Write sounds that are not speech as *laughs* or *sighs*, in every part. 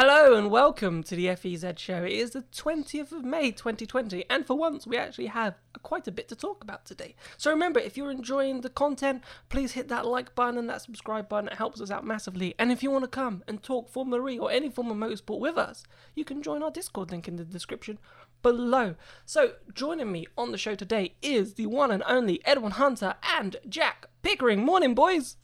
Hello and welcome to the FEZ show. It is the 20th of May 2020, and for once, we actually have quite a bit to talk about today. So remember, if you're enjoying the content, please hit that like button and that subscribe button. It helps us out massively. And if you want to come and talk Formula E or any form of motorsport with us, you can join our Discord link in the description below. So joining me on the show today is the one and only Edwin Hunter and Jack Pickering. Morning, boys.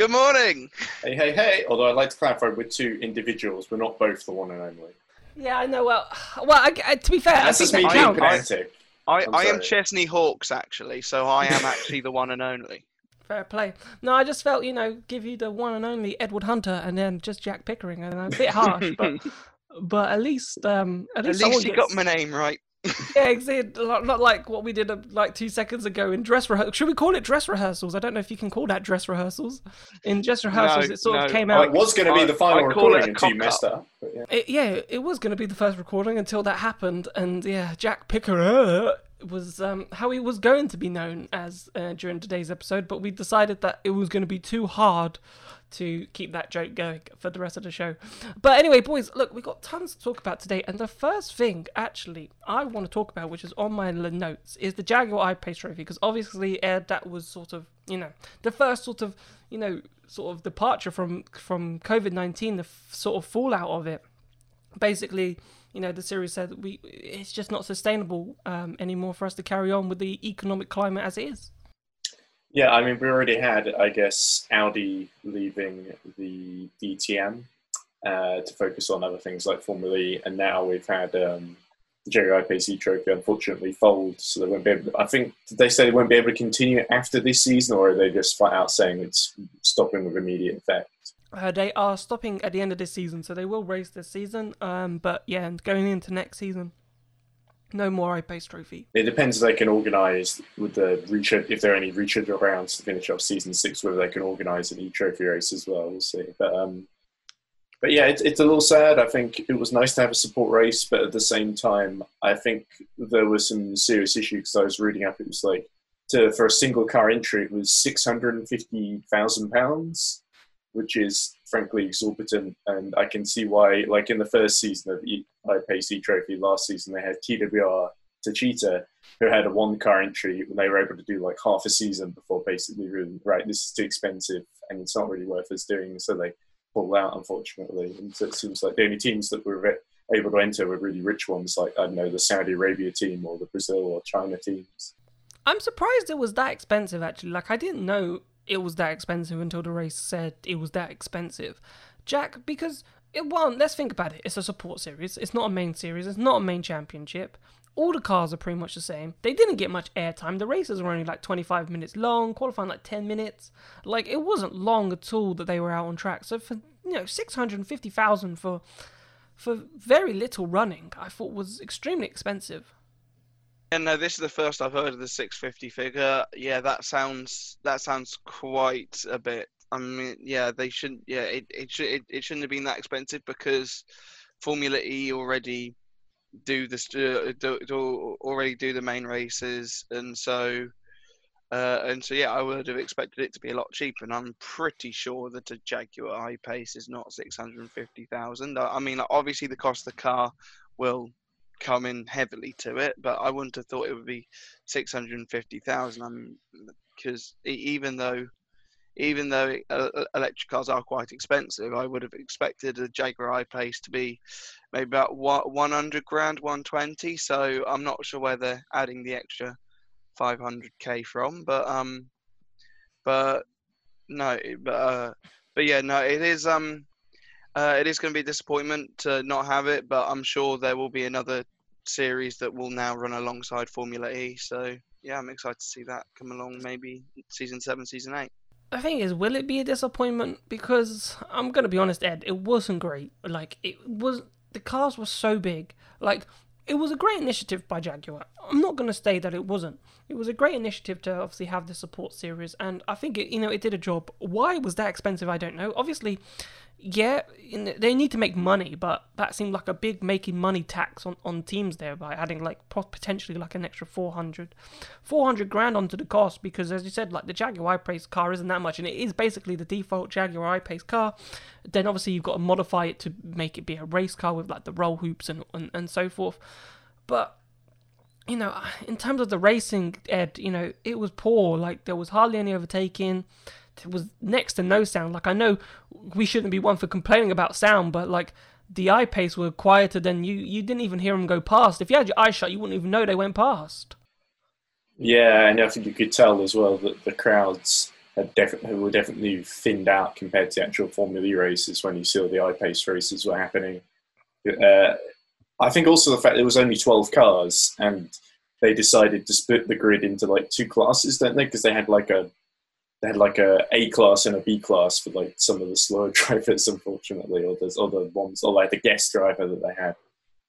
Good morning. Hey, hey, hey. Although I'd like to clarify, we're two individuals. We're not both the one and only. Yeah, I know. Well, well. I, I- to be fair, I That's just me being counts. pedantic. I, I'm I. Chesney Hawkes actually, so I am actually the one and only. Fair play. No, I just felt, you know, give you the one and only Edward Hunter and then just Jack Pickering. And a bit harsh, but *laughs* but at least um at At least, least someone you gets- got my name right. Yeah, exactly. Not, not like what we did uh, like two seconds ago in dress rehearsal. Should we call it dress rehearsals? I don't know if you can call that dress rehearsals. In dress rehearsals, No, it sort of came out. it was going to be the final I call recording a until you cock messed up. But yeah. It, yeah, it was going to be the first recording until that happened, and yeah, Jack Picker was um, how he was going to be known as uh, during today's episode, but we decided that it was going to be too hard to keep that joke going for the rest of the show. But anyway, boys, look, we've got tons to talk about today, and the first thing actually I want to talk about, which is on my notes, is the Jaguar I Pace Trophy, because obviously Ed, that was sort of you know the first sort of you know sort of departure from from COVID nineteen, the f- sort of fallout of it basically, you know, the series said we it's just not sustainable um, anymore for us to carry on with the economic climate as it is. Yeah, I mean, we already had, I guess, Audi leaving the DTM uh, to focus on other things like Formula E, and now we've had um, the JIPC trophy unfortunately fold, so they won't be able. I think they say they won't be able to continue after this season, or are they just flat out saying it's stopping with immediate effect? Uh, they are stopping at the end of this season, so they will race this season. Um, but yeah, and going into next season, no more iPace Trophy. It depends if they can organise with the reschedule if there are any reschedule rounds to finish off season six, whether they can organise an e-trophy race as well. We'll see. But um, but yeah, it's, it's a little sad. I think it was nice to have a support race, but at the same time, I think there was some serious issues. I was reading up. It was like to for a single car entry, it was six hundred and fifty thousand pounds, which is frankly exorbitant. And I can see why. Like in the first season of the IPC Trophy last season, they had TWR Techeetah, who had a one car entry when they were able to do like half a season before basically right this is too expensive and it's not really worth us doing so they pulled out unfortunately and so it seems like the only teams that were able to enter were really rich ones like I don't know the Saudi Arabia team or the Brazil or China teams I'm surprised it was that expensive. Actually, like I didn't know it was that expensive until the race said it was that expensive, Jack. Because it well, let's think about it. It's a support series. It's not a main series. It's not a main championship. All the cars are pretty much the same. They didn't get much airtime. The races were only like 25 minutes long, qualifying like 10 minutes. Like it wasn't long at all that they were out on track. So for you know 650,000 for for very little running, I thought was extremely expensive. And no, this is the first I've heard of the 650 figure. Yeah, that sounds that sounds quite a bit. I mean, yeah, they shouldn't. Yeah, it it should it, it shouldn't have been that expensive because Formula E already do this do, do, do already do the main races, and so uh, and so yeah, I would have expected it to be a lot cheaper. And I'm pretty sure that a Jaguar I-Pace is not six hundred and fifty thousand. I mean, obviously the cost of the car will come in heavily to it, but I wouldn't have thought it would be six hundred and fifty thousand. Because even though even though uh, uh, electric cars are quite expensive, I would have expected a Jaguar I-Pace to be maybe about 100 grand, 120. So I'm not sure where they're adding the extra 500k from, but um, but no, but uh, but yeah, no, it is um, uh, it is going to be a disappointment to not have it, but I'm sure there will be another series that will now run alongside Formula E. So yeah, I'm excited to see that come along. Maybe season seven, season eight. The thing is, will it be a disappointment? Because I'm gonna be honest, Ed, it wasn't great. Like it was, the cars were so big. Like it was a great initiative by Jaguar. I'm not gonna say that it wasn't. It was a great initiative to obviously have the support series, and I think it, you know, it did a job. Why was that expensive? I don't know. Obviously, yeah, they need to make money, but that seemed like a big making money tax on, on teams there by adding like potentially like an extra 400, 400 grand onto the cost because as you said, like the Jaguar I-Pace car isn't that much and it is basically the default Jaguar I-Pace car. Then obviously you've got to modify it to make it be a race car with like the roll hoops and, and, and so forth. But you know, in terms of the racing, Ed, you know, it was poor. Like there was hardly any overtaking was next to no sound. Like I know we shouldn't be one for complaining about sound, but like the I-Pace were quieter than you. You didn't even hear them go past. If you had your eyes shut, you wouldn't even know they went past. Yeah, and I think you could tell as well that the crowds had definitely were definitely thinned out compared to actual Formula E races when you saw the I-Pace races were happening. Uh, I think also the fact there was only twelve cars and they decided to split the grid into like two classes, don't they? Because they had like a they had like a A class and a B class for like some of the slower *laughs* drivers, unfortunately, or there's other ones, or like the guest driver that they had.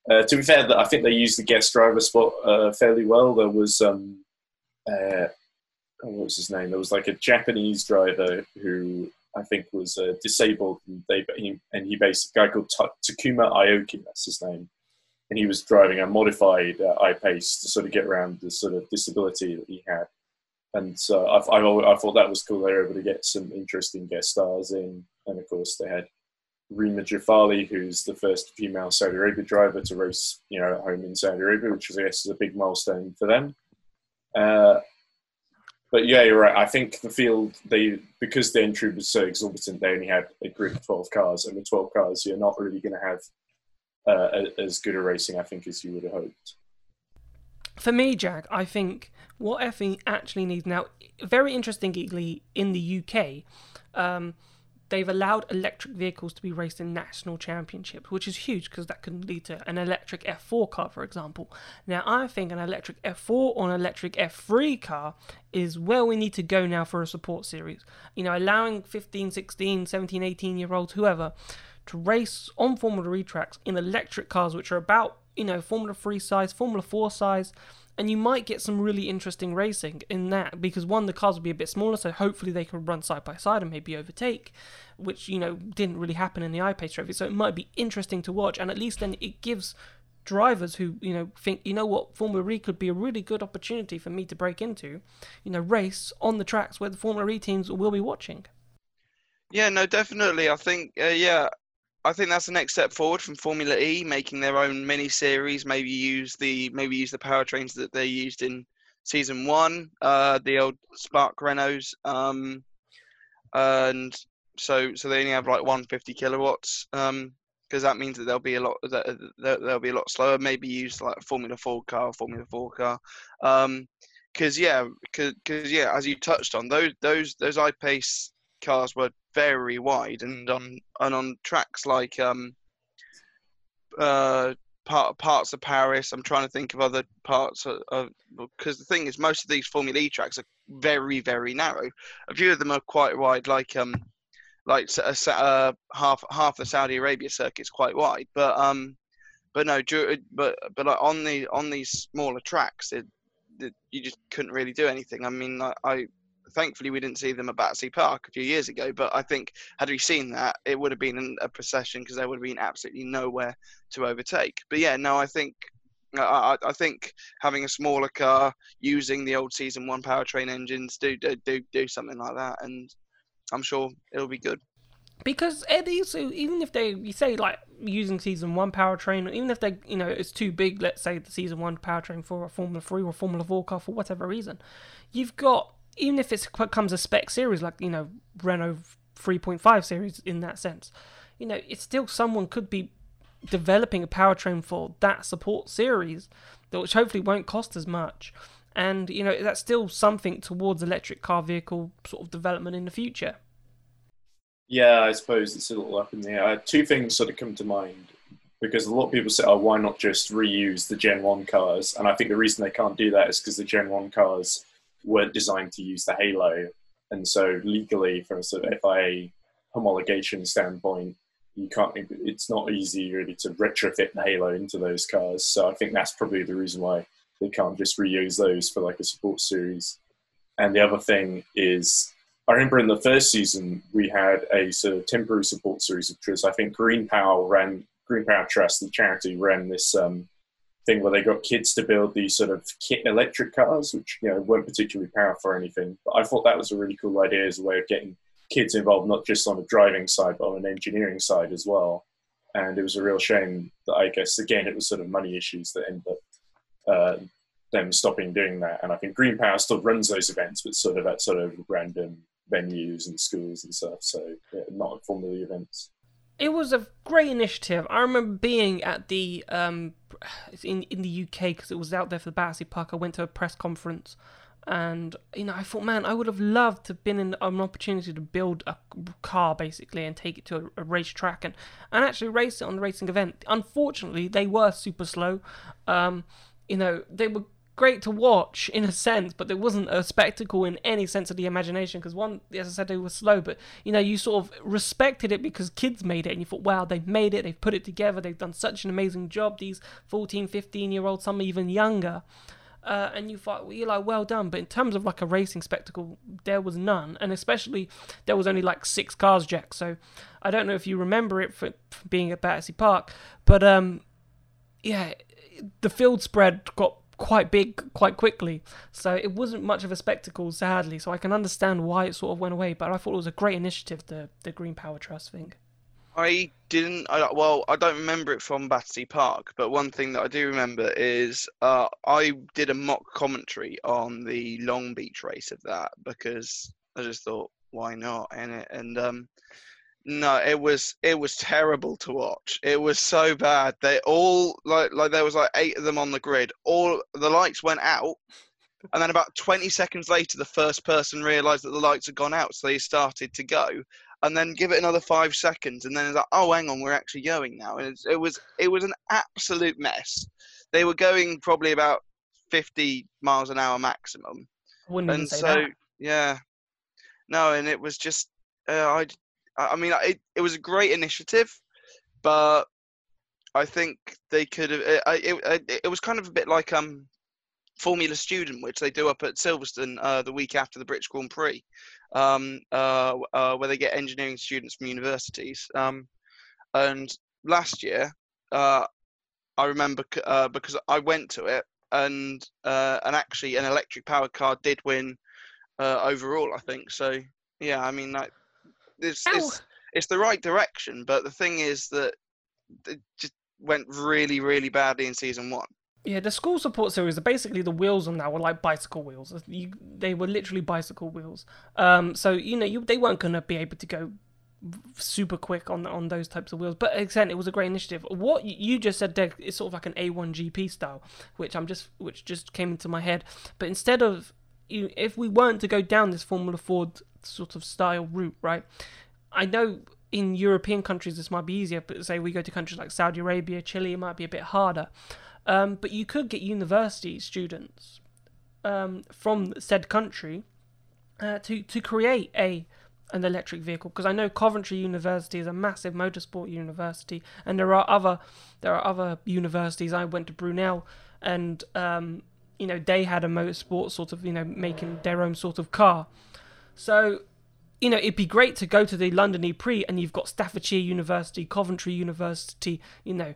Uh, to be fair, I think they used the guest driver spot uh, fairly well. There was um, uh, oh, what was his name? There was like a Japanese driver who I think was uh, disabled, and they he, and he basically a guy called Takuma Aoki. That's his name, and he was driving a modified uh, I-Pace to sort of get around the sort of disability that he had and so I, I, I, thought that was cool. They were able to get some interesting guest stars in, and of course they had Reema Juffali, who's the first female Saudi Arabia driver to race, you know, at home in Saudi Arabia, which I guess is a big milestone for them. Uh, but yeah, you're right. I think the field they because the entry was so exorbitant, they only had a grid of twelve cars, and with twelve cars, you're not really going to have uh, as good a racing, I think, as you would have hoped. For me, Jack, I think what F1 actually needs now, very interestingly, in the UK, um, they've allowed electric vehicles to be raced in national championships, which is huge because that can lead to an electric F4 car, for example. Now, I think an electric F4 or an electric F3 car is where we need to go now for a support series. You know, allowing 15, 16, 17, 18 year olds, whoever, to race on Formula E tracks in electric cars, which are about, you know, Formula 3 size, Formula 4 size and you might get some really interesting racing in that because one the cars will be a bit smaller so hopefully they can run side by side and maybe overtake which you know didn't really happen in the I-Pace trophy. So it might be interesting to watch and at least then it gives drivers who you know think you know what? Formula E could be a really good opportunity for me to break into you know race on the tracks where the Formula E teams will be watching. Yeah no definitely. I think uh, yeah I think that's the next step forward from Formula E, making their own mini series. Maybe use the maybe use the powertrains that they used in season one, uh, the old Spark Renaults, um, and so so they only have like 150 kilowatts. Um, because that means that they'll be a lot that they'll be a lot slower. Maybe use like a Formula Four car, Formula Four car. Um, because yeah, because yeah, as you touched on, those those those I-Pace cars were very wide, and on and on tracks like um, uh, part, parts of Paris. I'm trying to think of other parts of because the thing is, most of these Formula E tracks are very very narrow. A few of them are quite wide, like um, like uh, uh, half half the Saudi Arabia circuit is quite wide, but um, but no, but but like on the on these smaller tracks, it, it, you just couldn't really do anything. I mean, I thankfully we didn't see them at Battersea Park a few years ago. But I think had we seen that, it would have been a procession because there would have been absolutely nowhere to overtake. But yeah, no, I think I, I, think having a smaller car using the old season one powertrain engines do do do, do something like that, and I'm sure it'll be good. Because Eddie, so even if they you say like using season one powertrain, even if they you know it's too big, let's say the season one powertrain for a Formula Three or Formula Four car for whatever reason, you've got even if it becomes a spec series like you know Renault 3.5 series in that sense, you know it's still someone could be developing a powertrain for that support series, which hopefully won't cost as much. And you know that's still something towards electric car vehicle sort of development in the future. Yeah, I suppose it's a little up in the air. Two things sort of come to mind because a lot of people say, "Oh, why not just reuse the Gen One cars?" And I think the reason they can't do that is because the Gen One cars weren't designed to use the halo. And so legally, from a sort of FIA homologation standpoint, you can't. It's not easy really to retrofit the halo into those cars. So I think that's probably the reason why they can't just reuse those for like a support series. And the other thing is, I remember in the first season we had a sort of temporary support series because I think Green Power ran Green Power Trust, the charity, ran this um, thing where they got kids to build these sort of kit electric cars, which you know weren't particularly powerful or anything. But I thought that was a really cool idea as a way of getting kids involved, not just on the driving side, but on an engineering side as well. And it was a real shame that I guess again it was sort of money issues that ended up uh, them stopping doing that. And I think Green Power still runs those events, but sort of at sort of random venues and schools and stuff. So yeah, not formally events. It was a great initiative. I remember being at the um, in in the UK because it was out there for the Battersea Park. I went to a press conference, and you know I thought, man, I would have loved to have been in an opportunity to build a car basically and take it to a, a racetrack and and actually race it on the racing event. Unfortunately, they were super slow. Um, you know, they were great to watch in a sense, but there wasn't a spectacle in any sense of the imagination because one, as I said, they were slow, but you know, you sort of respected it because kids made it and you thought, wow, they've made it, they've put it together, they've done such an amazing job, these 14, 15 year olds, some even younger. Uh, and you thought, well, you're like, well done. But in terms of like a racing spectacle, there was none. And especially, there was only like six cars, Jack. So I don't know if you remember it for, for being at Battersea Park, but um, yeah, the field spread got quite big quite quickly. So it wasn't much of a spectacle, sadly. So I can understand why it sort of went away. But I thought it was a great initiative, the the Green Power Trust thing. I didn't. I, well, I don't remember it from Battersea Park, but one thing that I do remember is uh, I did a mock commentary on the Long Beach race of that because I just thought, why not? And and um, no, it was it was terrible to watch. It was so bad. They all like like there was like eight of them on the grid. All the lights went out, and then about 20 seconds later, the first person realised that the lights had gone out, so they started to go. And then give it another five seconds, and then it's like, oh, hang on, we're actually going now. And it was it was an absolute mess. They were going probably about 50 miles an hour maximum. Wouldn't and so that. yeah, no, and it was just uh, I I mean, it, it was a great initiative, but I think they could have. It, it, it was kind of a bit like um, Formula Student, which they do up at Silverstone uh, the week after the British Grand Prix, um, uh, uh, where they get engineering students from universities. Um, and last year, uh, I remember uh, because I went to it, and uh, and actually an electric powered car did win overall. I think so. Yeah, I mean, like, it's, it's it's the right direction, but the thing is that it just went really, really badly in season one. Yeah, the school support series are basically the wheels on that were like bicycle wheels. You, they were literally bicycle wheels. Um, so you know, you, they weren't gonna be able to go super quick on on those types of wheels. But again, it was a great initiative. What you just said there is sort of like an A1 GP style, which I'm just which just came into my head. But instead of you, if we weren't to go down this Formula Ford sort of style route, right? I know in European countries this might be easier, but say we go to countries like Saudi Arabia, Chile, it might be a bit harder. Um, but you could get university students um, from said country uh, to to create a an electric vehicle because I know Coventry University is a massive motorsport university, and there are other there are other universities. I went to Brunel, and um, you know they had a motorsport sort of you know making their own sort of car. So you know, it'd be great to go to the London E-Prix and you've got Staffordshire University, Coventry University, you know,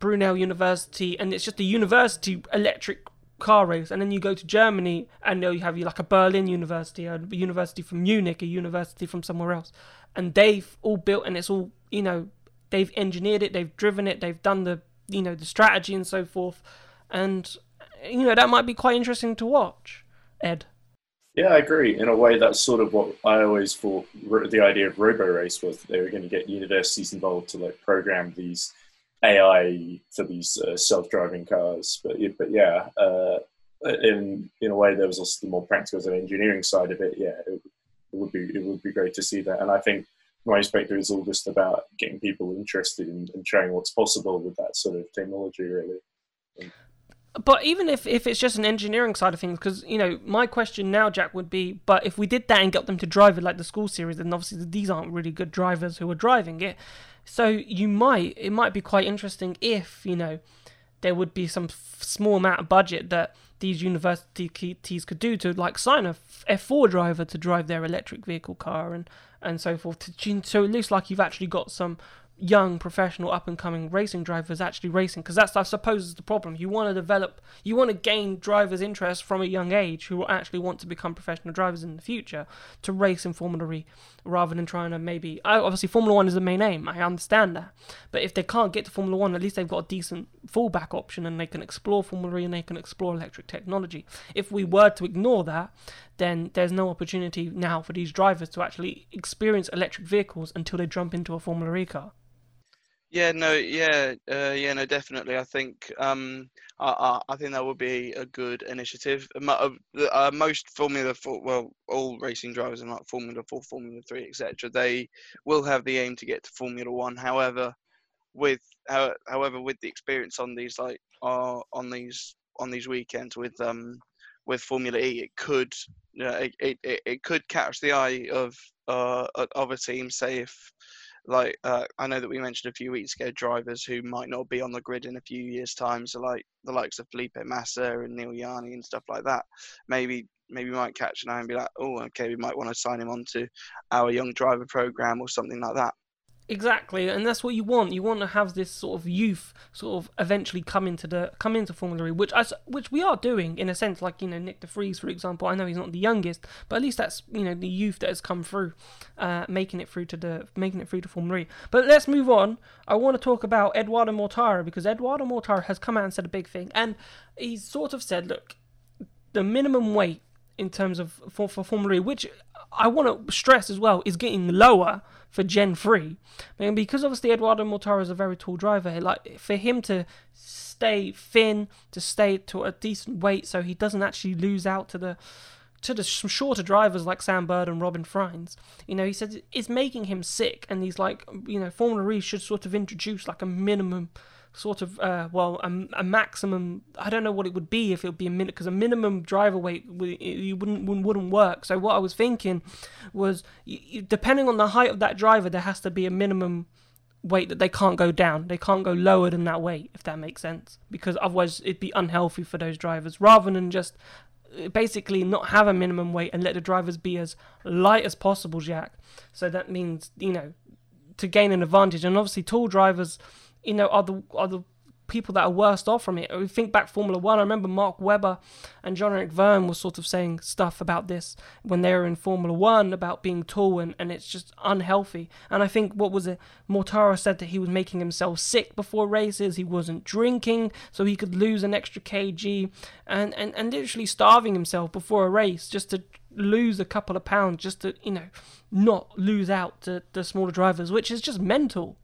Brunel University, and it's just a university electric car race. And then you go to Germany and you have like a Berlin University, a university from Munich, a university from somewhere else, and they've all built and it's all you know, they've engineered it, they've driven it, they've done the you know the strategy and so forth, and you know that might be quite interesting to watch, Ed. Yeah, I agree. In a way, that's sort of what I always thought the idea of Robo Race was that they were going to get universities involved to like program these AI for these uh, self-driving cars. But but yeah, uh, in in a way, there was also the more practical and engineering side of it. Yeah, it, it would be it would be great to see that. And I think my perspective, it's all just about getting people interested in, and showing what's possible with that sort of technology, really. But even if, if it's just an engineering side of things, because you know, my question now, Jack, would be: but if we did that and got them to drive it like the school series, then obviously these aren't really good drivers who are driving it. So you might it might be quite interesting if you know there would be some f- small amount of budget that these universities could do to like sign a F4 driver to drive their electric vehicle car and and so forth. To, so it looks like you've actually got some young professional up and coming racing drivers actually racing because that's I suppose is the problem. You want to develop you want to gain drivers interest from a young age who will actually want to become professional drivers in the future to race in Formula E rather than trying to maybe obviously Formula 1 is the main aim I understand that. But if they can't get to Formula 1 at least they've got a decent fallback option and they can explore Formula E and they can explore electric technology. If we were to ignore that then there's no opportunity now for these drivers to actually experience electric vehicles until they jump into a Formula E car yeah, no, yeah, uh, yeah, no, definitely. I think, um, I, I, think that would be a good initiative. Uh, uh, most Formula Four, well, all racing drivers in like Formula Four, Formula Three, etc., they will have the aim to get to Formula One. However, with however with the experience on these like uh, on these on these weekends with um with Formula E, it could uh, it, it, it could catch the eye of uh of a team. Say if like uh, I know that we mentioned a few weeks ago drivers who might not be on the grid in a few years' time, so like the likes of Felipe Massa and Neel Jani and stuff like that. Maybe maybe might catch an eye and be like, oh, okay, we might want to sign him onto our young driver program or something like that. Exactly, and that's what you want. You want to have this sort of youth sort of eventually come into the come into Formula E, which I, which we are doing in a sense. Like you know Nyck de Vries, for example. I know he's not the youngest, but at least that's you know the youth that has come through, uh, making it through to the making it through to Formula E. But let's move on. I want to talk about Edoardo Mortara because Edoardo Mortara has come out and said a big thing, and he's sort of said, look, the minimum weight in terms of for, for Formula E, which I want to stress as well, is getting lower for Gen 3. And because obviously Edoardo Mortara is a very tall driver, like for him to stay thin, to stay to a decent weight so he doesn't actually lose out to the to the shorter drivers like Sam Bird and Robin Frijns. You know, he said it's making him sick and he's like, you know, Formula E should sort of introduce like a minimum sort of uh, well a, a, maximum I don't know what it would be if it would be a minute because a minimum driver weight you wouldn't wouldn't work. So what I was thinking was depending on the height of that driver there has to be a minimum weight that they can't go down. They can't go lower than that weight if that makes sense because otherwise it'd be unhealthy for those drivers. Rather than just uh, basically not have a minimum weight and let the drivers be as light as possible jack. So that means you know to gain an advantage. And obviously tall drivers you know, are the are the people that are worst off from it. We think back Formula One. I remember Mark Webber and Jean-Eric Vergne was sort of saying stuff about this when they were in Formula One about being tall and, and it's just unhealthy. And I think what was it? Mortara said that he was making himself sick before races. He wasn't drinking so he could lose an extra kg and, and, and literally starving himself before a race just to lose a couple of pounds just to, you know, not lose out to the smaller drivers, which is just mental.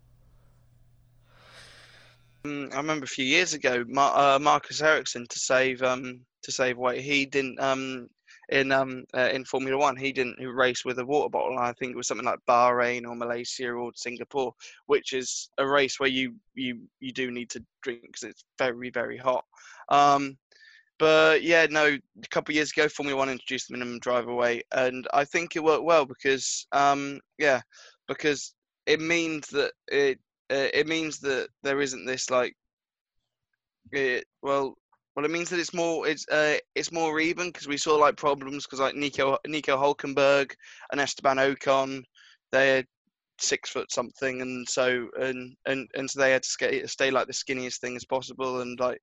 Um, I remember a few years ago, Mar- uh, Marcus Ericsson to save um, to save weight. He didn't um, in um, uh, in Formula One. He didn't race with a water bottle. I think it was something like Bahrain or Malaysia or Singapore, which is a race where you you you do need to drink because it's very very hot. Um, but yeah, no, a couple of years ago, Formula One introduced the minimum driver weight, and I think it worked well because um, yeah, because it means that it uh, it means that there isn't this like it, well well it means that it's more it's uh, it's more even because we saw like problems because like Nico Nico Hulkenberg and Esteban Ocon they're six foot something and so and and, and so they had to stay, stay like the skinniest thing as possible and like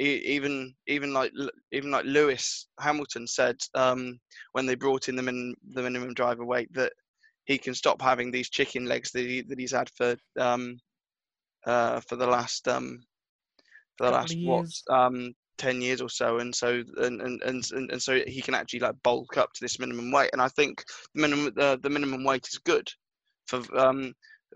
even even like even like Lewis Hamilton said um, when they brought in the min, the minimum driver weight that he can stop having these chicken legs that, he, that he's had for um, uh, for the last um, for the last what um, ten years or so, and so and, and and and so he can actually like bulk up to this minimum weight, and I think the minimum uh, the minimum weight is good for um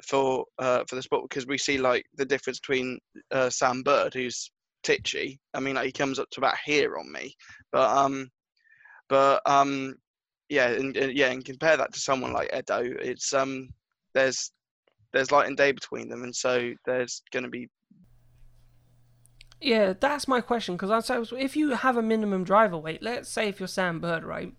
for uh, for the sport because we see like the difference between uh, Sam Bird, who's titchy. I mean, like he comes up to about here on me, but um, but um, yeah, and, and, yeah, and compare that to someone like Edo, it's um, there's there's light and day between them, and so there's going to be. Yeah, that's my question because I if you have a minimum driver weight, let's say if you're Sam Bird, right?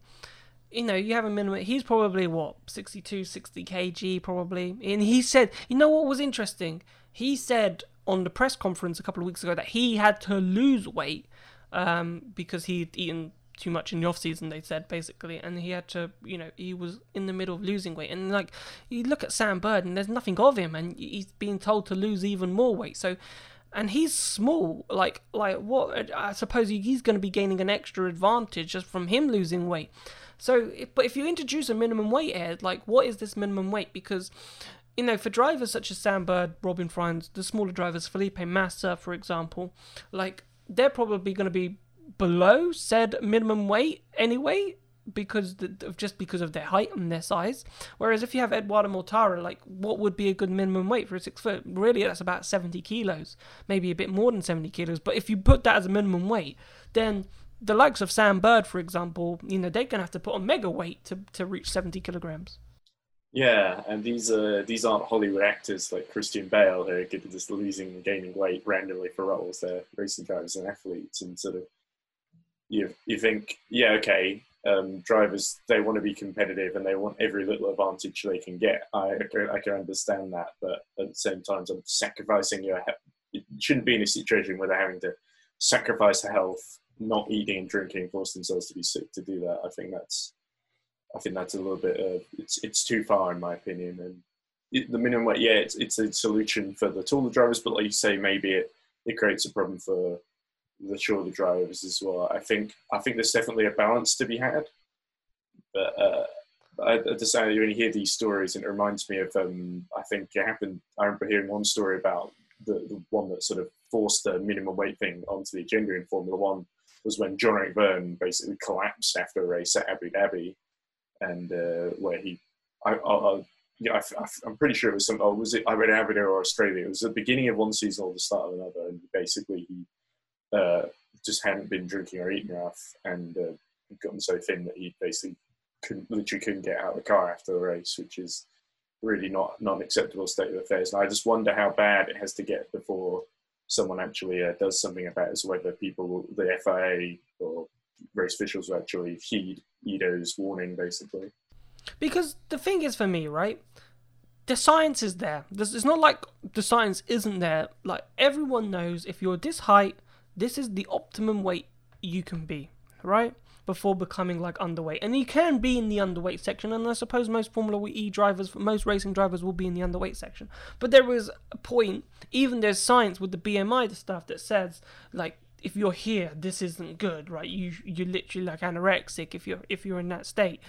You know, you have a minimum. He's probably what 62, 60 kg probably, and he said, you know what was interesting? He said on the press conference a couple of weeks ago that he had to lose weight um, because he'd eaten too much in the off season. They said basically, and he had to, you know, he was in the middle of losing weight. And like you look at Sam Bird, and there's nothing of him, and he's being told to lose even more weight. So. And he's small, like like what? I suppose he's going to be gaining an extra advantage just from him losing weight. So, if, but if you introduce a minimum weight, Ed, like what is this minimum weight? Because you know, for drivers such as Sam Bird, Robin Frijns, the smaller drivers, Felipe Massa, for example, like they're probably going to be below said minimum weight anyway because the, just because of their height and their size. Whereas if you have Edoardo Mortara, like what would be a good minimum weight for a six foot? Really, that's about seventy kilos, maybe a bit more than seventy kilos. But if you put that as a minimum weight, then the likes of Sam Bird, for example, you know they're gonna have to put on mega weight to to reach seventy kilograms. Yeah, and these are these aren't Hollywood actors like Christian Bale who are just losing and gaining weight randomly for roles. They're racing drivers and athletes, and sort of you you think, yeah, okay, um, drivers they want to be competitive and they want every little advantage they can get. I I can understand that, but at the same time, I'm sacrificing your. It shouldn't be in a situation where they're having to sacrifice their health, not eating and drinking, force themselves to be sick to do that. I think that's I think that's a little bit of it's it's too far in my opinion. And it, the minimum weight, yeah, it's it's a solution for the taller drivers, but like you say, maybe it it creates a problem for the shorter drivers as well. I think I think there's definitely a balance to be had, but. Uh, I, I just when you hear these stories, and it reminds me of um, I think it happened. I remember hearing one story about the, the one that sort of forced the minimum weight thing onto the agenda in Formula One was when Jean-Eric Vergne basically collapsed after a race at Abu Dhabi and uh, where he, I, I, yeah, I, am pretty sure it was some. Oh, was it? I read Avenir or Australia. It was the beginning of one season or the start of another, and basically he uh, just hadn't been drinking or eating enough, and uh, gotten so thin that he basically couldn't, literally couldn't get out of the car after the race, which is really not not an acceptable state of affairs. And I just wonder how bad it has to get before someone actually uh, does something about it. So whether people, the FIA or race officials actually heed Edo's warning, basically. Because the thing is, for me, right? The science is there. It's not like the science isn't there. Like everyone knows, if you're this height, this is the optimum weight you can be, right? Before becoming like underweight, and you can be in the underweight section, and I suppose most Formula E drivers, most racing drivers, will be in the underweight section. But there is a point, even there's science with the BMI stuff that says like if you're here, this isn't good, right? You you're literally like anorexic if you're if you're in that state.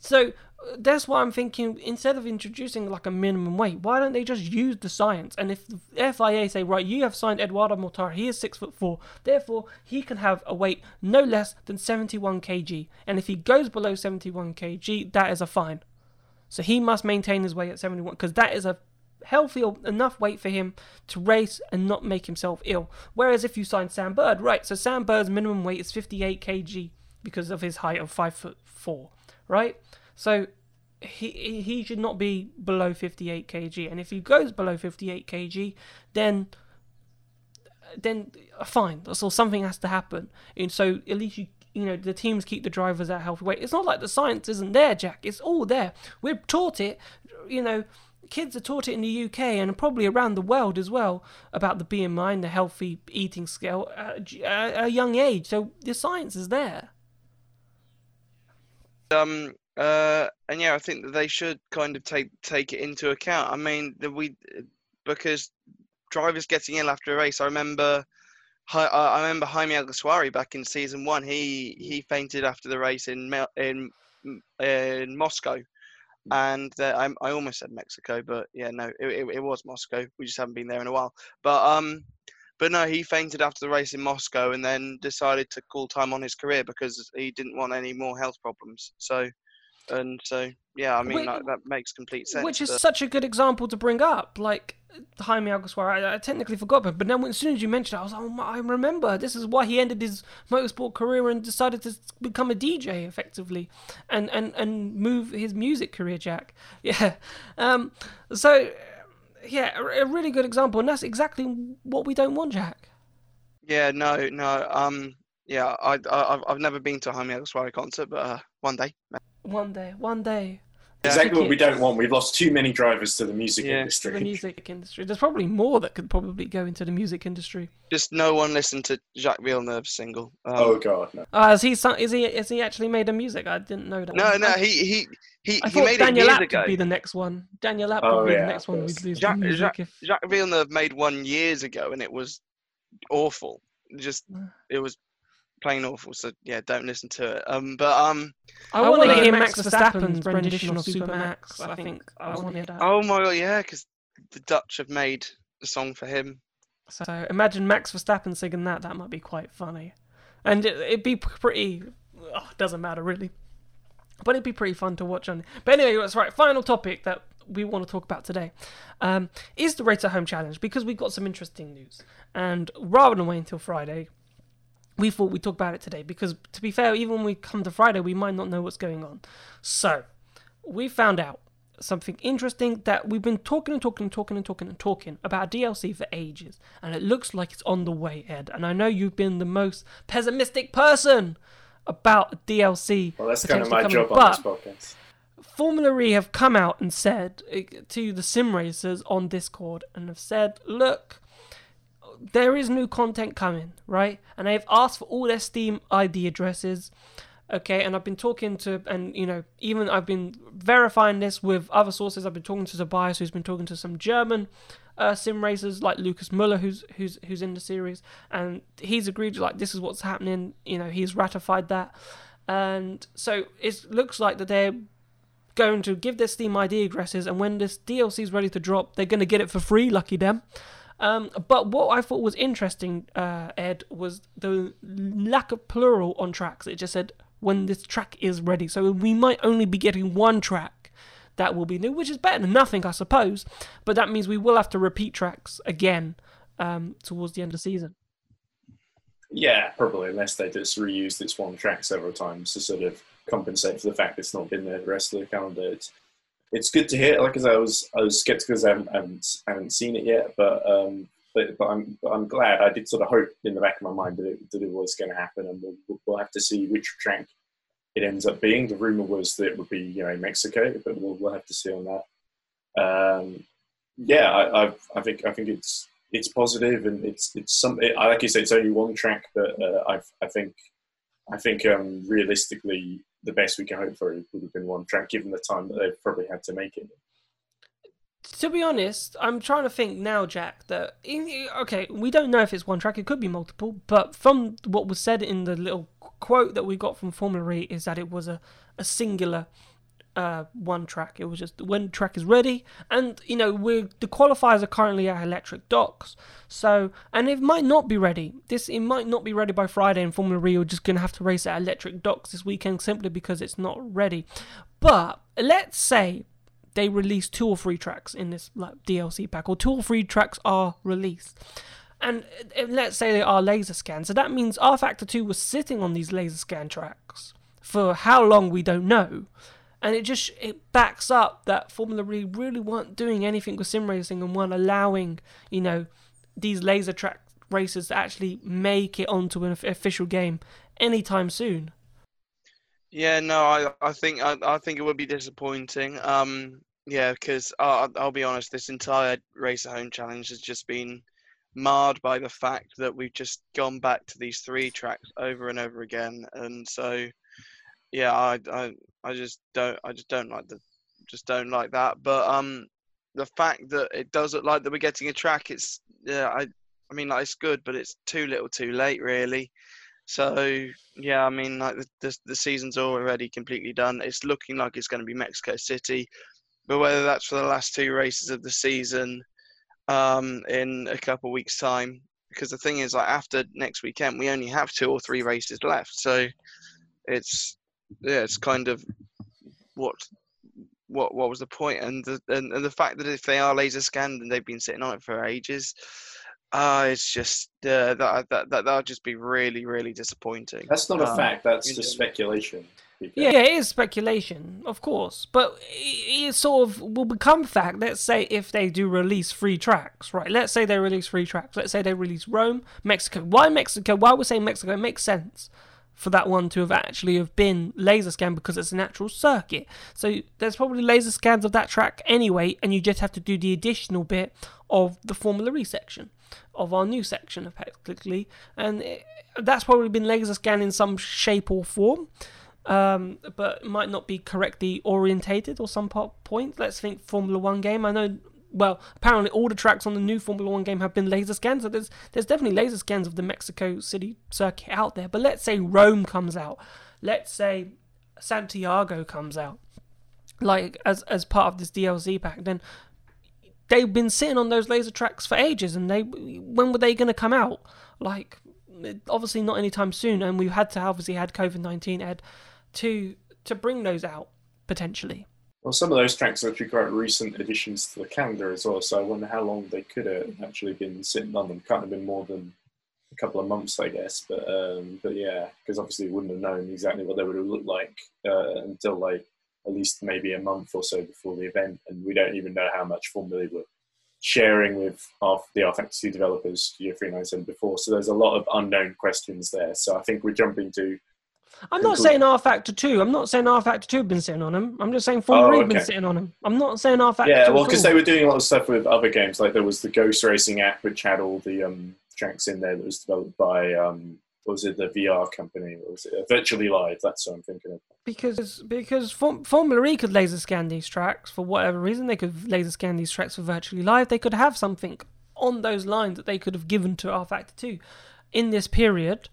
So uh, that's why I'm thinking instead of introducing like a minimum weight, why don't they just use the science? And if the FIA say, right, you have signed edoardo Mortara, he is six foot four, therefore he can have a weight no less than 71 kg, and if he goes below 71 kg, that is a fine. So he must maintain his weight at 71 because that is a healthy enough weight for him to race and not make himself ill. Whereas if you sign Sam Bird, right? So Sam Bird's minimum weight is 58 kg because of his height of five foot four, right? So he he should not be below 58 kg, and if he goes below 58 kg, then then uh, fine. So something has to happen, and so at least you you know the teams keep the drivers at healthy weight. It's not like the science isn't there, Jack. It's all there. We're taught it, you know kids are taught it in the UK and probably around the world as well about the BMI and the healthy eating scale at a young age. So the science is there. Um. Uh. And yeah, I think that they should kind of take take it into account. I mean, we because drivers getting ill after a race. I remember. I remember Jaime Alguersuari back in season one. He he fainted after the race in in in Moscow and uh, I, I almost said Mexico, but yeah, no, it, it, it, was Moscow. We just haven't been there in a while. But um, but no, he fainted after the race in Moscow, and then decided to call time on his career because he didn't want any more health problems. So, and so yeah, I mean like, that makes complete sense. Which is but... such a good example to bring up. Like Jaime Alguersuari, I, I technically forgot, but but then as soon as you mentioned it, I was like, oh, I remember. This is why he ended his motorsport career and decided to become a DJ effectively, and and and move his music career, Jack. *laughs* Yeah. Um. So, yeah, a, a really good example, and that's exactly what we don't want, Jack. Yeah. No. No. Um. Yeah. I, I I've never been to a Jaime Alguersuari concert, but uh, one day. One day. One day. exactly what we don't want. We've lost too many drivers to the music Yeah. industry. The music industry. There's probably more that could probably go into the music industry. Just no one listened to Jacques Villeneuve's single. Um, Oh god, no. Uh, has he is he is he actually made a music? I didn't know that. no, no, I, he he he, I he thought made Daniel it App years ago. would be the next one. Daniel Abt Oh, would be yeah, the next one. We'd lose Jacques, the music Jacques, if Jacques Villeneuve made one years ago, and it was awful. Just *sighs* it was plain awful. So yeah, don't listen to it. Um, but um, I, I want to wanna hear hear Max Verstappen's rendition of Supermax. I think I want to hear that. oh my god, yeah, because the Dutch have made a song for him. So imagine Max Verstappen singing that. That might be quite funny, and it, it'd be pretty. Oh, doesn't matter really, but it'd be pretty fun to watch on. But anyway, that's right. Final topic that we want to talk about today um, is the Race at Home challenge because we've got some interesting news, and rather than wait until Friday. We thought we'd talk about it today because, to be fair, even when we come to Friday, we might not know what's going on. So, we found out something interesting that we've been talking and talking and talking and talking and talking about DLC for ages, and it looks like it's on the way, Ed. And I know you've been the most pessimistic person about DLC. Well, that's kind of my potentially job coming, on this podcast. Formula E have come out and said uh, to the sim racers on Discord and have said, look, there is new content coming, right? And they've asked for all their Steam ID addresses. Okay, and I've been talking to, and you know, even I've been verifying this with other sources. I've been talking to Tobias, who's been talking to some German uh, sim racers like Lucas Muller, who's who's who's in the series, and he's agreed like this is what's happening. You know, he's ratified that, and so it looks like that they're going to give their Steam ID addresses, and when this DLC is ready to drop, they're going to get it for free. Lucky them. Um, but what I thought was interesting, uh, Ed, was the lack of plural on tracks. It just said when this track is ready. So we might only be getting one track that will be new, which is better than nothing, I suppose. But that means we will have to repeat tracks again um, towards the end of the season. Yeah, probably, unless they just reuse this one track several times to sort of compensate for the fact it's not been there the rest of the calendar. It's, it's good to hear. Like I said, I was I was skeptical because I haven't, haven't haven't seen it yet, but um, but, but I'm but I'm glad. I did sort of hope in the back of my mind that it, that it was going to happen, and we'll, we'll have to see which track it ends up being. The rumor was that it would be you know Mexico, but we'll we'll have to see on that. Um, yeah, I, I I think I think it's it's positive and it's it's some it, like you said it's only one track, but uh, I I think I think um, realistically the best we can hope for would have been one track, given the time that they've probably had to make it. To be honest, I'm trying to think now, Jack. That okay, we don't know if it's one track; it could be multiple. But from what was said in the little quote that we got from Formula E, is that it was a a singular uh, one track. It was just when track is ready, and you know we're the qualifiers are currently at electric docks. So and it might not be ready. This it might not be ready by Friday, and Formula E are just gonna have to race at electric docks this weekend simply because it's not ready. But let's say they release two or three tracks in this like DLC pack, or two or three tracks are released. And uh, let's say they are laser scanned, so that means rFactor 2 was sitting on these laser scan tracks for how long we don't know. And it just it backs up that Formula E really weren't doing anything with sim racing and weren't allowing, you know, these laser track races to actually make it onto an official game anytime soon. Yeah, no, I I think I, I think it would be disappointing. Um, yeah, because I'll, I'll be honest, this entire race at home challenge has just been marred by the fact that we've just gone back to these three tracks over and over again, and so yeah, I I, I just don't I just don't like the just don't like that. But um, the fact that it does look like that we're getting a track, it's yeah, I I mean like it's good, but it's too little, too late, really. So yeah, I mean like the the, the season's already completely done. It's looking like it's going to be Mexico City, but whether that's for the last two races of the season, um, in a couple of weeks' time, because the thing is like after next weekend we only have two or three races left, so it's yeah, it's kind of what what what was the point and the and, and the fact that if they are laser scanned and they've been sitting on it for ages uh it's just uh, that that that that'll just be really really disappointing That's not a Um, fact. That's in just general. speculation. Yeah, it is speculation, of course, but it, it sort of will become fact. Let's say if they do release three tracks, right? Let's say they release three tracks. Let's say they release Rome, Mexico. Why Mexico? Why we're saying Mexico? It makes sense for that one to have actually have been laser scanned because it's a natural circuit. So there's probably laser scans of that track anyway, and you just have to do the additional bit of the Formula E section of our new section, effectively, and it, that's probably been laser scanned in some shape or form. Um, but might not be correctly orientated or some point. Let's think Formula One game. I know well, apparently all the tracks on the new Formula One game have been laser scans. So there's there's definitely laser scans of the Mexico City circuit out there. But let's say Rome comes out, let's say Santiago comes out, like as as part of this DLC pack, then they've been sitting on those laser tracks for ages, and they when were they going to come out? Like obviously not anytime soon, and we've had to obviously had COVID nineteen Ed to to bring those out potentially. Well, some of those tracks are actually quite recent additions to the calendar as well, so I wonder how long they could have actually been sitting on them. Can't have been more than a couple of months, I guess. But um, but yeah, because obviously we wouldn't have known exactly what they would have looked like uh, until like at least maybe a month or so before the event, and we don't even know how much Formula were sharing with our, the rFactor developers, Year 397 before. So there's a lot of unknown questions there. So I think we're jumping to I'm not saying rFactor 2. I'm not saying rFactor 2 have been sitting on him. I'm just saying Formula oh, okay. been sitting on him. I'm not saying rFactor Yeah, well, because they were doing a lot of stuff with other games. Like there was the Ghost Racing app, which had all the um, tracks in there that was developed by, um, what was it, the VR company? What was it? Virtually Live. That's what I'm thinking of. Because because Formula E could laser scan these tracks for whatever reason. They could laser scan these tracks for Virtually Live. They could have something on those lines that they could have given to rFactor 2 in this period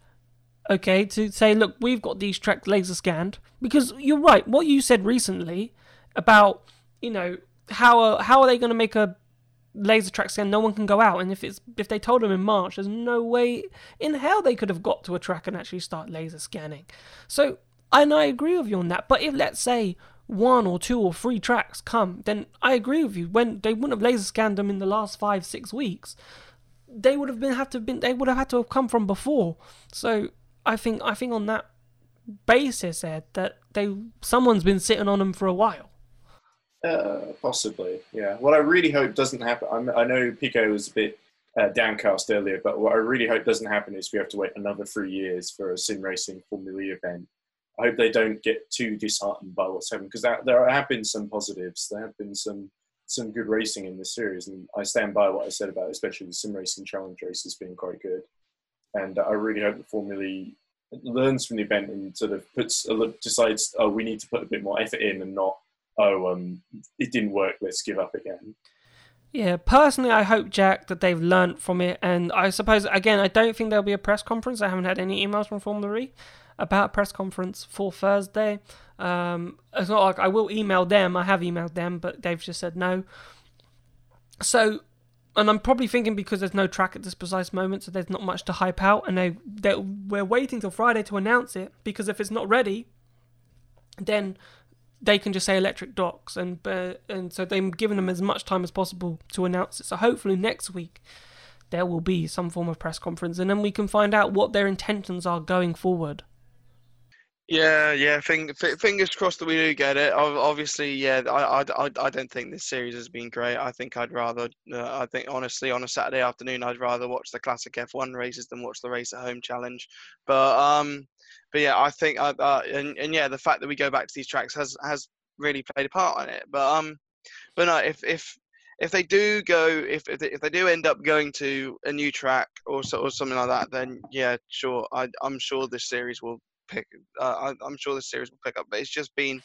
okay, to say, look, we've got these tracks laser scanned. Because you're right, what you said recently about, you know, how are, how are they going to make a laser track scan? No one can go out. And if it's if they told them in March, there's no way in hell they could have got to a track and actually start laser scanning. So, and I agree with you on that. But if, let's say, one or two or three tracks come, then I agree with you. When they wouldn't have laser scanned them in the last five, six weeks, they would have been have to have been they would have had to have come from before. So I think I think on that basis, Ed, that they someone's been sitting on them for a while. Uh, possibly, yeah. What I really hope doesn't happen. I'm, i know Pico was a bit uh, downcast earlier, but what I really hope doesn't happen is we have to wait another three years for a sim racing Formula event. I hope they don't get too disheartened by what's happened because there have been some positives. There have been some some good racing in this series, and I stand by what I said about especially the sim racing challenge races being quite good and I really hope the Formula learns from the event and sort of puts decides, oh, we need to put a bit more effort in, and not, oh, um, it didn't work, let's give up again. Yeah, personally, I hope Jack that they've learnt from it, and I suppose again, I don't think there'll be a press conference. I haven't had any emails from Formula E about a press conference for Thursday. Um, it's not like I will email them. I have emailed them, but they've just said no. So and I'm probably thinking because there's no track at this precise moment, so there's not much to hype out, and they they we're waiting till Friday to announce it because if it's not ready, then they can just say electric docks, and uh, and so they're giving them as much time as possible to announce it. So hopefully next week there will be some form of press conference, and then we can find out what their intentions are going forward. Yeah, yeah. Fing, fingers crossed that we do get it. Obviously, yeah. I, I, I don't think this series has been great. I think I'd rather. Uh, I think honestly, on a Saturday afternoon, I'd rather watch the classic F1 races than watch the race at home challenge. But um, but yeah, I think uh, uh, and and yeah, the fact that we go back to these tracks has has really played a part in it. But um, but no, if if if they do go, if if they, if they do end up going to a new track or so, or something like that, then yeah, sure. I I'm sure this series will pick. Uh, I, am sure the series will pick up, but it's just been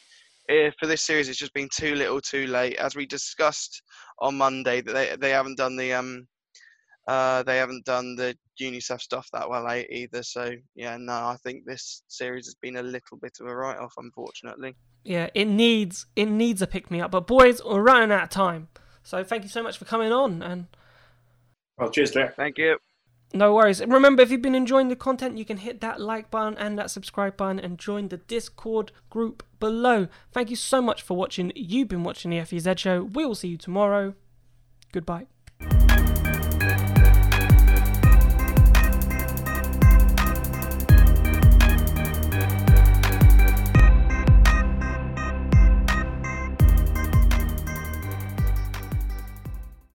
uh, for this series. It's just been too little, too late. As we discussed on Monday, that they they haven't done the um uh they haven't done the UNICEF stuff that well either. So yeah, no, I think this series has been a little bit of a write off, unfortunately. Yeah, it needs it needs a pick me up. But boys, we're running out of time. So thank you so much for coming on and. Well, cheers, Jack. Thank you. No worries. Remember, if you've been enjoying the content, you can hit that like button and that subscribe button and join the Discord group below. Thank you so much for watching. You've been watching the FEZ show. We will see you tomorrow. Goodbye.